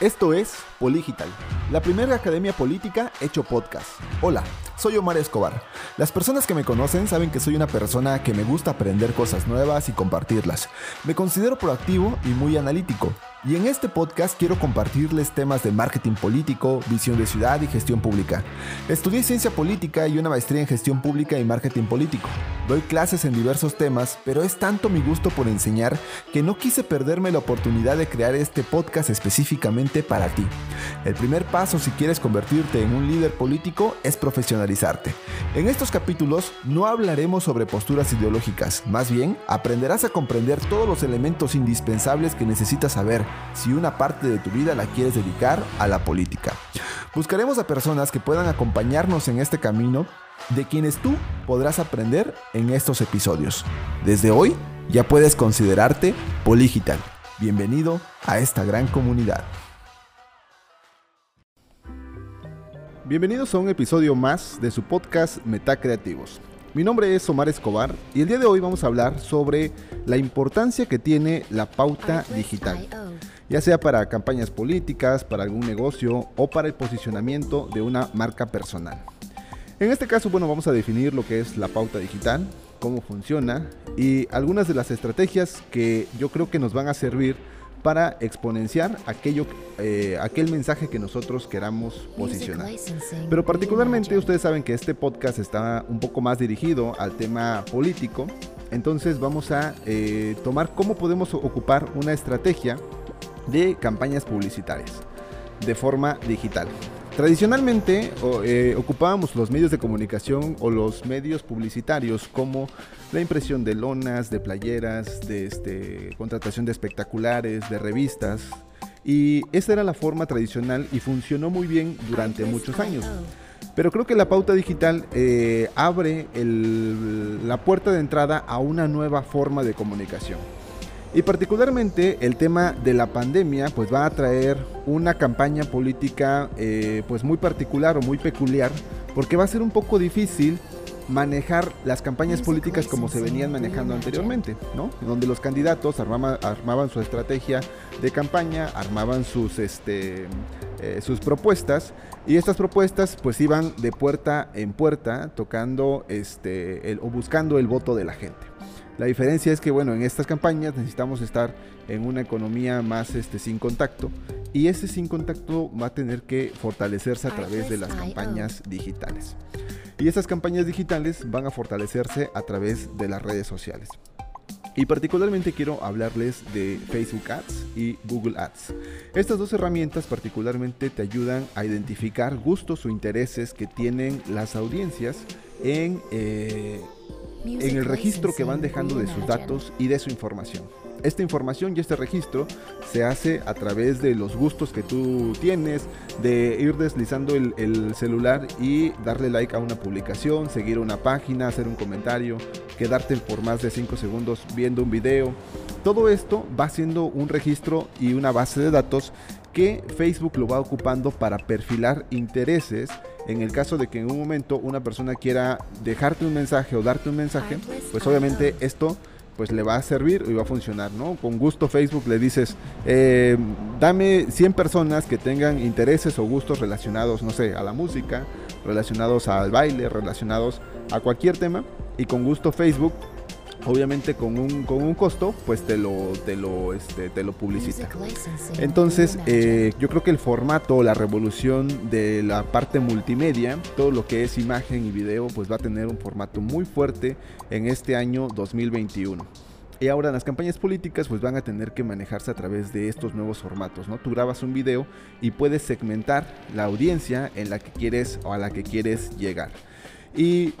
Esto es Poligital, la primera academia política hecho podcast. Hola, soy Omar Escobar. Las personas que me conocen saben que soy una persona que me gusta aprender cosas nuevas y compartirlas. Me considero proactivo y muy analítico. Y en este podcast quiero compartirles temas de marketing político, visión de ciudad y gestión pública. Estudié ciencia política y una maestría en gestión pública y marketing político. Doy clases en diversos temas, pero es tanto mi gusto por enseñar que no quise perderme la oportunidad de crear este podcast específicamente para ti. El primer paso si quieres convertirte en un líder político es profesionalizarte. En estos capítulos no hablaremos sobre posturas ideológicas, más bien aprenderás a comprender todos los elementos indispensables que necesitas saber si una parte de tu vida la quieres dedicar a la política. Buscaremos a personas que puedan acompañarnos en este camino de quienes tú podrás aprender en estos episodios. Desde hoy ya puedes considerarte Poligital. Bienvenido a esta gran comunidad. Bienvenidos a un episodio más de su podcast Metacreativos. Mi nombre es Omar Escobar y el día de hoy vamos a hablar sobre la importancia que tiene la pauta digital, ya sea para campañas políticas, para algún negocio o para el posicionamiento de una marca personal. En este caso, bueno, vamos a definir lo que es la pauta digital, cómo funciona y algunas de las estrategias que yo creo que nos van a servir para exponenciar aquello, eh, aquel mensaje que nosotros queramos posicionar. Pero particularmente ustedes saben que este podcast está un poco más dirigido al tema político, entonces vamos a eh, tomar cómo podemos ocupar una estrategia de campañas publicitarias de forma digital. Tradicionalmente eh, ocupábamos los medios de comunicación o los medios publicitarios como la impresión de lonas, de playeras, de este, contratación de espectaculares, de revistas. Y esa era la forma tradicional y funcionó muy bien durante muchos años. Pero creo que la pauta digital eh, abre la puerta de entrada a una nueva forma de comunicación. Y particularmente el tema de la pandemia pues va a traer una campaña política eh, pues muy particular o muy peculiar porque va a ser un poco difícil manejar las campañas políticas como se venían manejando anteriormente, ¿no? Donde los candidatos armaban, armaban su estrategia de campaña, armaban sus, este, eh, sus propuestas y estas propuestas pues iban de puerta en puerta tocando este, o buscando el voto de la gente. La diferencia es que, bueno, en estas campañas necesitamos estar en una economía más este, sin contacto y ese sin contacto va a tener que fortalecerse a través de las campañas digitales. Y esas campañas digitales van a fortalecerse a través de las redes sociales. Y particularmente quiero hablarles de Facebook Ads y Google Ads. Estas dos herramientas particularmente te ayudan a identificar gustos o intereses que tienen las audiencias en eh, en el registro que van dejando de sus datos y de su información. Esta información y este registro se hace a través de los gustos que tú tienes, de ir deslizando el, celular y darle like a una publicación, seguir una página, hacer un comentario, quedarte por más de 5 segundos viendo un video. Todo esto va siendo un registro y una base de datos que Facebook lo va ocupando para perfilar intereses en el caso de que en un momento una persona quiera dejarte un mensaje o darte un mensaje, pues obviamente esto pues le va a servir y va a funcionar, ¿no? Con gusto Facebook le dices, eh, dame 100 personas que tengan intereses o gustos relacionados, no sé, a la música, relacionados al baile, relacionados a cualquier tema, y con gusto Facebook obviamente con un, con un costo, pues te lo, te lo, este, te lo publicita. Entonces, eh, yo creo que el formato, la revolución de la parte multimedia, todo lo que es imagen y video, pues va a tener un formato muy fuerte en este año 2021. Y ahora las campañas políticas pues van a tener que manejarse a través de estos nuevos formatos, ¿no? Tú grabas un video y puedes segmentar la audiencia en la que quieres o a la que quieres llegar. Y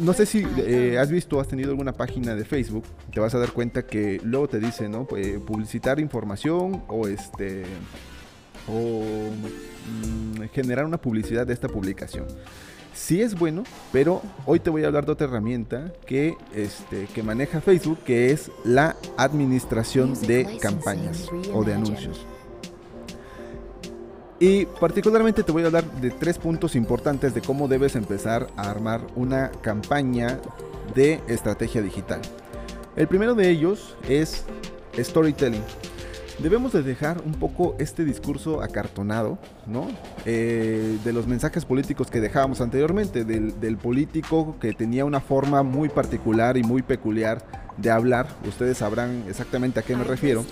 no sé si eh, has visto, has tenido alguna página de Facebook, te vas a dar cuenta que luego te dice, ¿no? Pues, publicitar información o este o mm, generar una publicidad de esta publicación. Sí es bueno, pero hoy te voy a hablar de otra herramienta que, este, que maneja Facebook, que es la administración de campañas o de anuncios. Y particularmente te voy a hablar de tres puntos importantes de cómo debes empezar a armar una campaña de estrategia digital. El primero de ellos es storytelling. debemos de dejar un poco este discurso acartonado, ¿no? Eh, de los mensajes políticos que dejábamos anteriormente, del, del, político que tenía una forma muy particular y muy peculiar de hablar, ustedes sabrán exactamente a qué me refiero,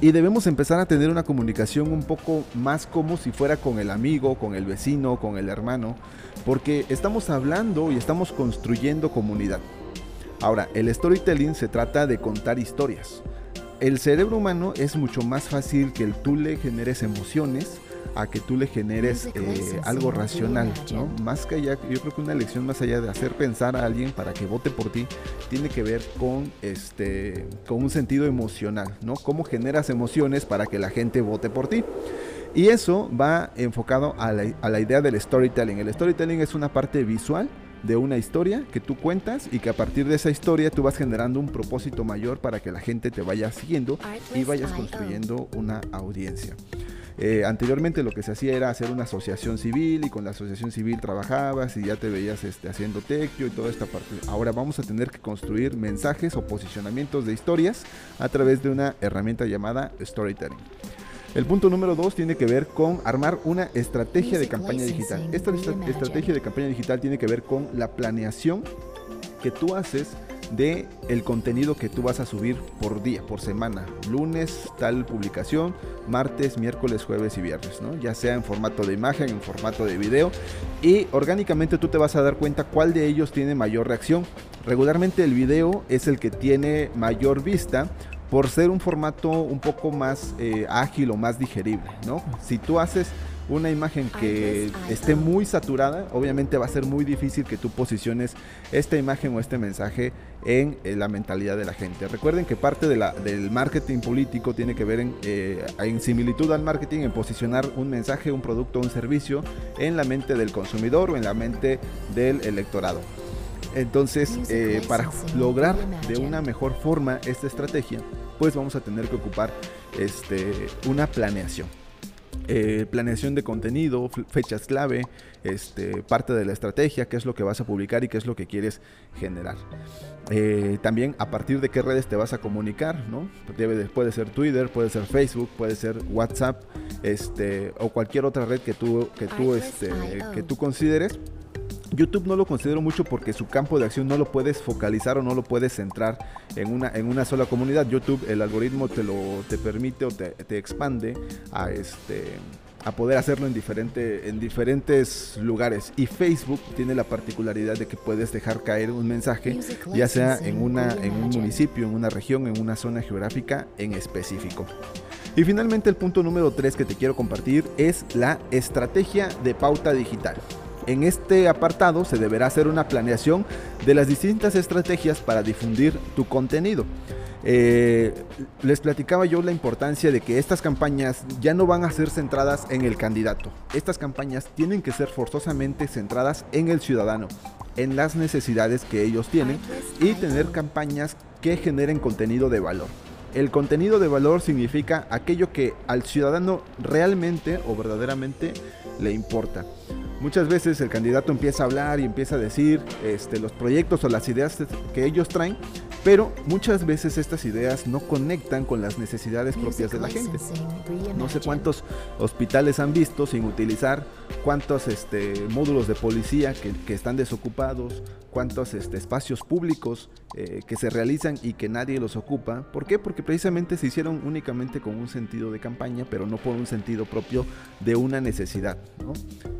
y debemos empezar a tener una comunicación un poco más como si fuera con el amigo, con el vecino, con el hermano, porque estamos hablando y estamos construyendo comunidad. Ahora, el storytelling se trata de contar historias el cerebro humano es mucho más fácil que tú le generes emociones a que tú le generes eh, algo racional, ¿no? Más que allá, yo creo que una lección más allá de hacer pensar a alguien para que vote por ti, tiene que ver con este, con un sentido emocional, ¿no? Cómo generas emociones para que la gente vote por ti. Y eso va enfocado a la, a la idea del storytelling. El storytelling es una parte visual de una historia que tú cuentas y que a partir de esa historia tú vas generando un propósito mayor para que la gente te vaya siguiendo y vayas construyendo una audiencia. Eh, anteriormente lo que se hacía era hacer una asociación civil y con la asociación civil trabajabas y ya te veías este, haciendo tequio y toda esta parte. Ahora vamos a tener que construir mensajes o posicionamientos de historias a través de una herramienta llamada storytelling. El punto número dos tiene que ver con armar una estrategia de campaña digital. Esta estrategia de campaña digital tiene que ver con la planeación que tú haces de el contenido que tú vas a subir por día, por semana. Lunes tal publicación, martes, miércoles, jueves y viernes, ¿no? Ya sea en formato de imagen, en formato de video y orgánicamente tú te vas a dar cuenta cuál de ellos tiene mayor reacción. Regularmente el video es el que tiene mayor vista por ser un formato un poco más eh, ágil o más digerible, ¿no? Si tú haces una imagen que esté muy saturada, obviamente va a ser muy difícil que tú posiciones esta imagen o este mensaje en, eh, la mentalidad de la gente. Recuerden que parte de la, del marketing político tiene que ver en, eh, en similitud al marketing, en posicionar un mensaje, un producto, un servicio en la mente del consumidor o en la mente del electorado. Entonces, eh, para lograr de una mejor forma esta estrategia, pues vamos a tener que ocupar este, una planeación. Eh, planeación de contenido, fechas clave, este, parte de la estrategia, qué es lo que vas a publicar y qué es lo que quieres generar. Eh, también a partir de qué redes te vas a comunicar, ¿no? puede ser Twitter, puede ser Facebook, puede ser WhatsApp, este, o cualquier otra red que tú, que tú, este, que tú consideres YouTube no lo considero mucho porque su campo de acción no lo puedes focalizar o no lo puedes centrar en una, en una sola comunidad. YouTube, el algoritmo te lo te permite o te, expande a este a poder hacerlo en, diferente, en diferentes lugares. Y Facebook tiene la particularidad de que puedes dejar caer un mensaje, ya sea en, una, en un municipio, en una región, en una zona geográfica en específico. Y finalmente el punto número 3 que te quiero compartir es la estrategia de pauta digital. En este apartado se deberá hacer una planeación de las distintas estrategias para difundir tu contenido. Eh, les platicaba yo la importancia de que estas campañas ya no van a ser centradas en el candidato. Estas campañas tienen que ser forzosamente centradas en el ciudadano, en las necesidades que ellos tienen y tener campañas que generen contenido de valor. El contenido de valor significa aquello que al ciudadano realmente o verdaderamente le importa. Muchas veces el candidato empieza a hablar y empieza a decir este, los proyectos o las ideas que ellos traen, pero muchas veces estas ideas no conectan con las necesidades propias de la gente. No sé cuántos hospitales han visto sin utilizar, cuántos este, módulos de policía que, que están desocupados, cuántos este, espacios públicos eh, que se realizan y que nadie los ocupa. ¿Por qué? Porque precisamente se hicieron únicamente con un sentido de campaña, pero no por un sentido propio de una necesidad.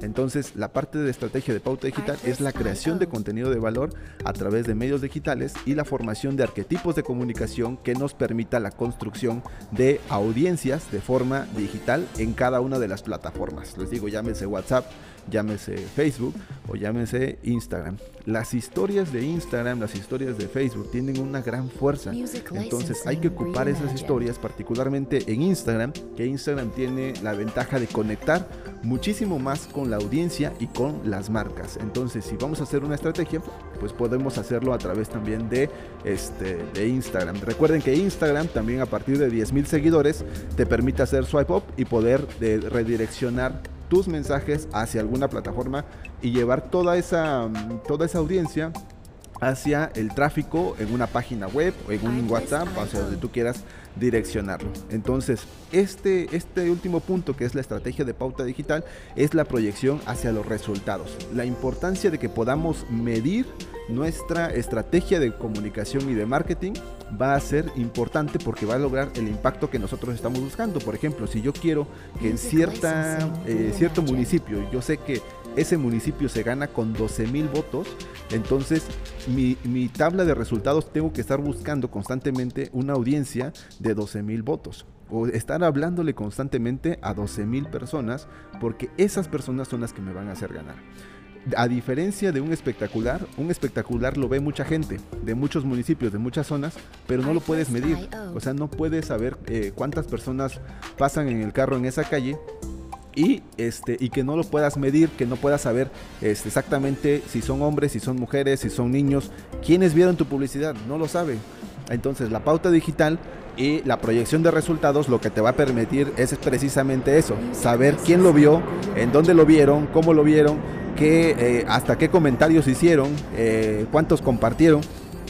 Entonces, la parte de estrategia de pauta digital es la creación de contenido de valor a través de medios digitales y la formación de arquetipos de comunicación que nos permita la construcción de audiencias de forma digital en cada una de las plataformas. Les digo, llámese WhatsApp, llámese Facebook o llámese Instagram. Las historias de Instagram, las historias de Facebook tienen una gran fuerza. Entonces hay que ocupar esas historias, particularmente en Instagram, que Instagram tiene la ventaja de conectar muchísimo más con la audiencia y con las marcas. Entonces, si vamos a hacer una estrategia, pues podemos hacerlo a través también de, este, de Instagram. Recuerden que Instagram también a partir de 10.000 seguidores te permite hacer swipe up y poder de, eh, redireccionar tus mensajes hacia alguna plataforma y llevar toda esa, toda esa audiencia hacia el tráfico en una página web o en un WhatsApp, hacia donde tú quieras direccionarlo. Entonces, este, este último punto, que es la estrategia de pauta digital, es la proyección hacia los resultados. La importancia de que podamos medir nuestra estrategia de comunicación y de marketing va a ser importante porque va a lograr el impacto que nosotros estamos buscando. Por ejemplo, si yo quiero que en cierta, eh, cierto municipio, yo sé que ese municipio se gana con 12 mil votos, entonces mi, tabla de resultados tengo que estar buscando constantemente una audiencia de 12 mil votos. O estar hablándole constantemente a 12 mil personas porque esas personas son las que me van a hacer ganar a diferencia de un espectacular, un espectacular lo ve mucha gente de muchos municipios, de muchas zonas, pero no lo puedes medir. O sea, no puedes saber eh, cuántas personas pasan en el carro en esa calle y este y que no lo puedas medir, que no puedas saber este, exactamente si son hombres, si son mujeres, si son niños, quiénes vieron tu publicidad, no lo sabe. Entonces, la pauta digital y la proyección de resultados lo que te va a permitir es precisamente eso, saber quién lo vio, en dónde lo vieron, cómo lo vieron eh, hasta qué comentarios hicieron, eh, cuántos compartieron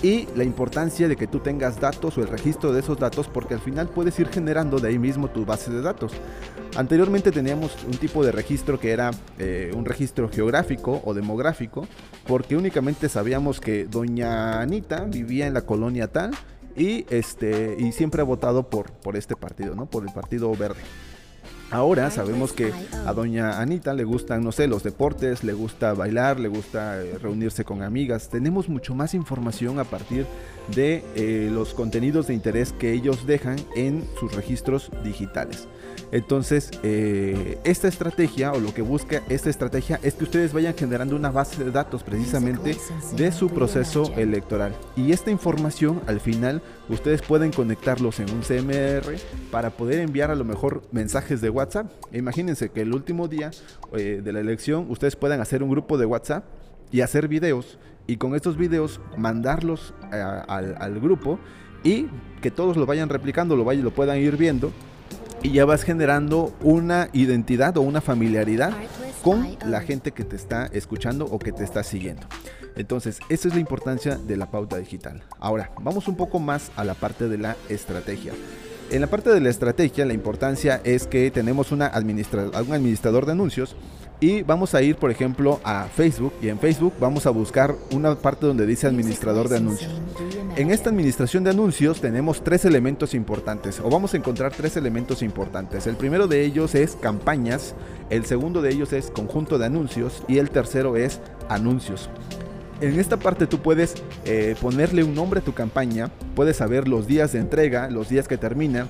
y la importancia de que tú tengas datos o el registro de esos datos porque al final puedes ir generando de ahí mismo tu base de datos. Anteriormente teníamos un tipo de registro que era eh, un registro geográfico o demográfico porque únicamente sabíamos que doña Anita vivía en la colonia tal y, este, y siempre ha votado por, por este partido, ¿no? por el Partido Verde. Ahora sabemos que a doña Anita le gustan, no sé, los deportes, le gusta bailar, le gusta eh, reunirse con amigas. Tenemos mucho más información a partir de eh, los contenidos de interés que ellos dejan en sus registros digitales. Entonces, eh, esta estrategia o lo que busca esta estrategia es que ustedes vayan generando una base de datos precisamente de su proceso electoral. Y esta información al final ustedes pueden conectarlos en un CMR para poder enviar a lo mejor mensajes de WhatsApp. Imagínense que el último día eh, de la elección ustedes puedan hacer un grupo de WhatsApp y hacer videos y con estos videos mandarlos eh, al, grupo y que todos lo vayan replicando, lo, vayan, lo puedan ir viendo y ya vas generando una identidad o una familiaridad con la gente que te está escuchando o que te está siguiendo. Entonces, esa es la importancia de la pauta digital. Ahora, vamos un poco más a la parte de la estrategia. En la parte de la estrategia, la importancia es que tenemos una un administrador de anuncios y vamos a ir, por ejemplo, a Facebook y en Facebook vamos a buscar una parte donde dice administrador de anuncios. En esta administración de anuncios tenemos tres elementos importantes o vamos a encontrar tres elementos importantes. El primero de ellos es campañas, el segundo de ellos es conjunto de anuncios y el tercero es anuncios. En esta parte tú puedes eh, ponerle un nombre a tu campaña, puedes saber los días de entrega, los días que termina,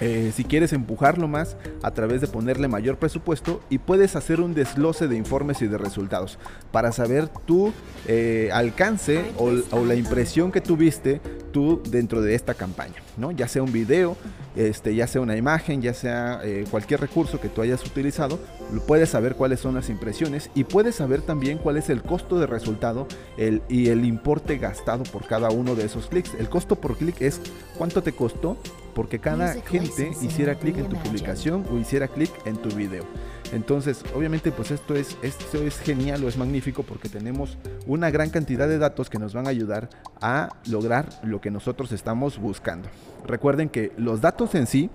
eh, si quieres empujarlo más a través de ponerle mayor presupuesto y puedes hacer un desglose de informes y de resultados para saber tu eh, alcance o, la impresión que tuviste tú dentro de esta campaña, ¿no? Ya sea un video, este, ya sea una imagen, ya sea eh, cualquier recurso que tú hayas utilizado, puedes saber cuáles son las impresiones y puedes saber también cuál es el costo de resultado el, y el importe gastado por cada uno de esos clics. El costo por clic es cuánto te costó porque cada gente hiciera clic en tu publicación o hiciera clic en tu video. Entonces, obviamente, pues esto es, esto es genial o es magnífico porque tenemos una gran cantidad de datos que nos van a ayudar a lograr lo que nosotros estamos buscando. Recuerden que los datos en sí,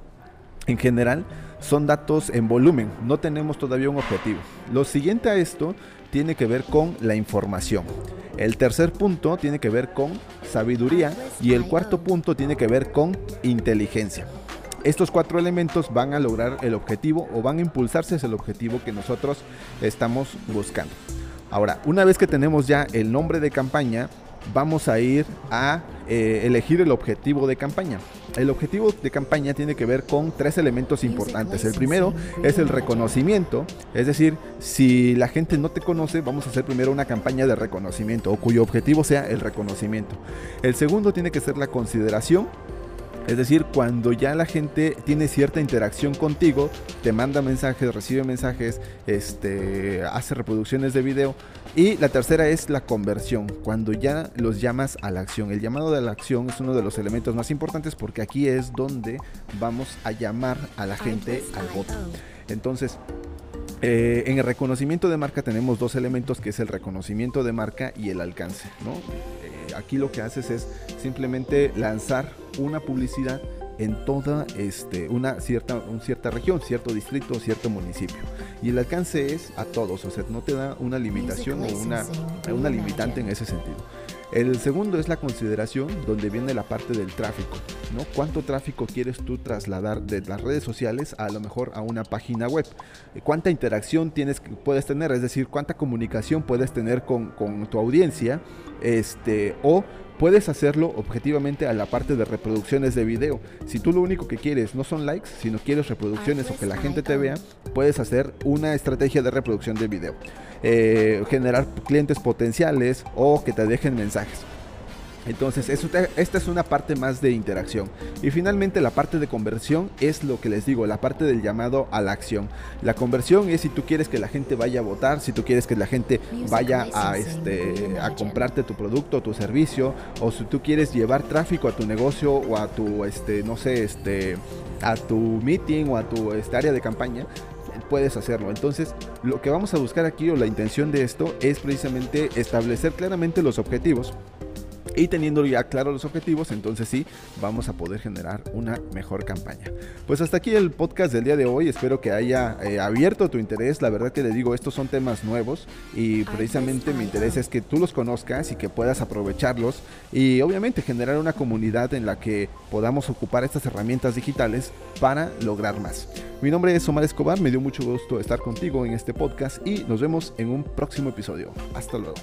en general, son datos en volumen, no tenemos todavía un objetivo. Lo siguiente a esto tiene que ver con la información. El tercer punto tiene que ver con sabiduría y el cuarto punto tiene que ver con inteligencia. Estos cuatro elementos van a lograr el objetivo o van a impulsarse hacia el objetivo que nosotros estamos buscando. Ahora, una vez que tenemos ya el nombre de campaña, vamos a ir a eh, elegir el objetivo de campaña. El objetivo de campaña tiene que ver con tres elementos importantes. El primero es el reconocimiento, es decir, si la gente no te conoce, vamos a hacer primero una campaña de reconocimiento o cuyo objetivo sea el reconocimiento. El segundo tiene que ser la consideración es decir, cuando ya la gente tiene cierta interacción contigo, te manda mensajes, recibe mensajes, este, hace reproducciones de video. Y la tercera es la conversión, cuando ya los llamas a la acción. El llamado de la acción es uno de los elementos más importantes porque aquí es donde vamos a llamar a la gente al voto. Entonces, Eh, en el reconocimiento de marca tenemos dos elementos que es el reconocimiento de marca y el alcance. ¿no? Eh, aquí lo que haces es simplemente lanzar una publicidad en toda este, una cierta, una cierta región, cierto distrito, cierto municipio. Y el alcance es a todos, o sea, no te da una limitación o una, una limitante en ese sentido. El segundo es la consideración donde viene la parte del tráfico, ¿no? ¿Cuánto tráfico quieres tú trasladar de las redes sociales a lo mejor a una página web? ¿Cuánta interacción tienes, puedes tener? Es decir, ¿cuánta comunicación puedes tener con, con tu audiencia? Este, o puedes hacerlo objetivamente a la parte de reproducciones de video. Si tú lo único que quieres no son likes, sino quieres reproducciones o que la gente te vea, puedes hacer una estrategia de reproducción de video. Eh, generar clientes potenciales o que te dejen mensajes. Entonces, esta es una parte más de interacción. Y finalmente la parte de conversión es lo que les digo, la parte del llamado a la acción. La conversión es si tú quieres que la gente vaya a votar, si tú quieres que la gente vaya a, este, a comprarte tu producto o tu servicio, o si tú quieres llevar tráfico a tu negocio o a tu, este, no sé, este, a tu meeting o a tu este, área de campaña, puedes hacerlo. Entonces, lo que vamos a buscar aquí o la intención de esto es precisamente establecer claramente los objetivos y teniendo ya claros los objetivos, entonces sí, vamos a poder generar una mejor campaña. Pues hasta aquí el podcast del día de hoy. Espero que haya eh, abierto tu interés. La verdad que le digo, estos son temas nuevos y precisamente mi interés es que tú los conozcas y que puedas aprovecharlos y obviamente generar una comunidad en la que podamos ocupar estas herramientas digitales para lograr más. Mi nombre es Omar Escobar, me dio mucho gusto estar contigo en este podcast y nos vemos en un próximo episodio. Hasta luego.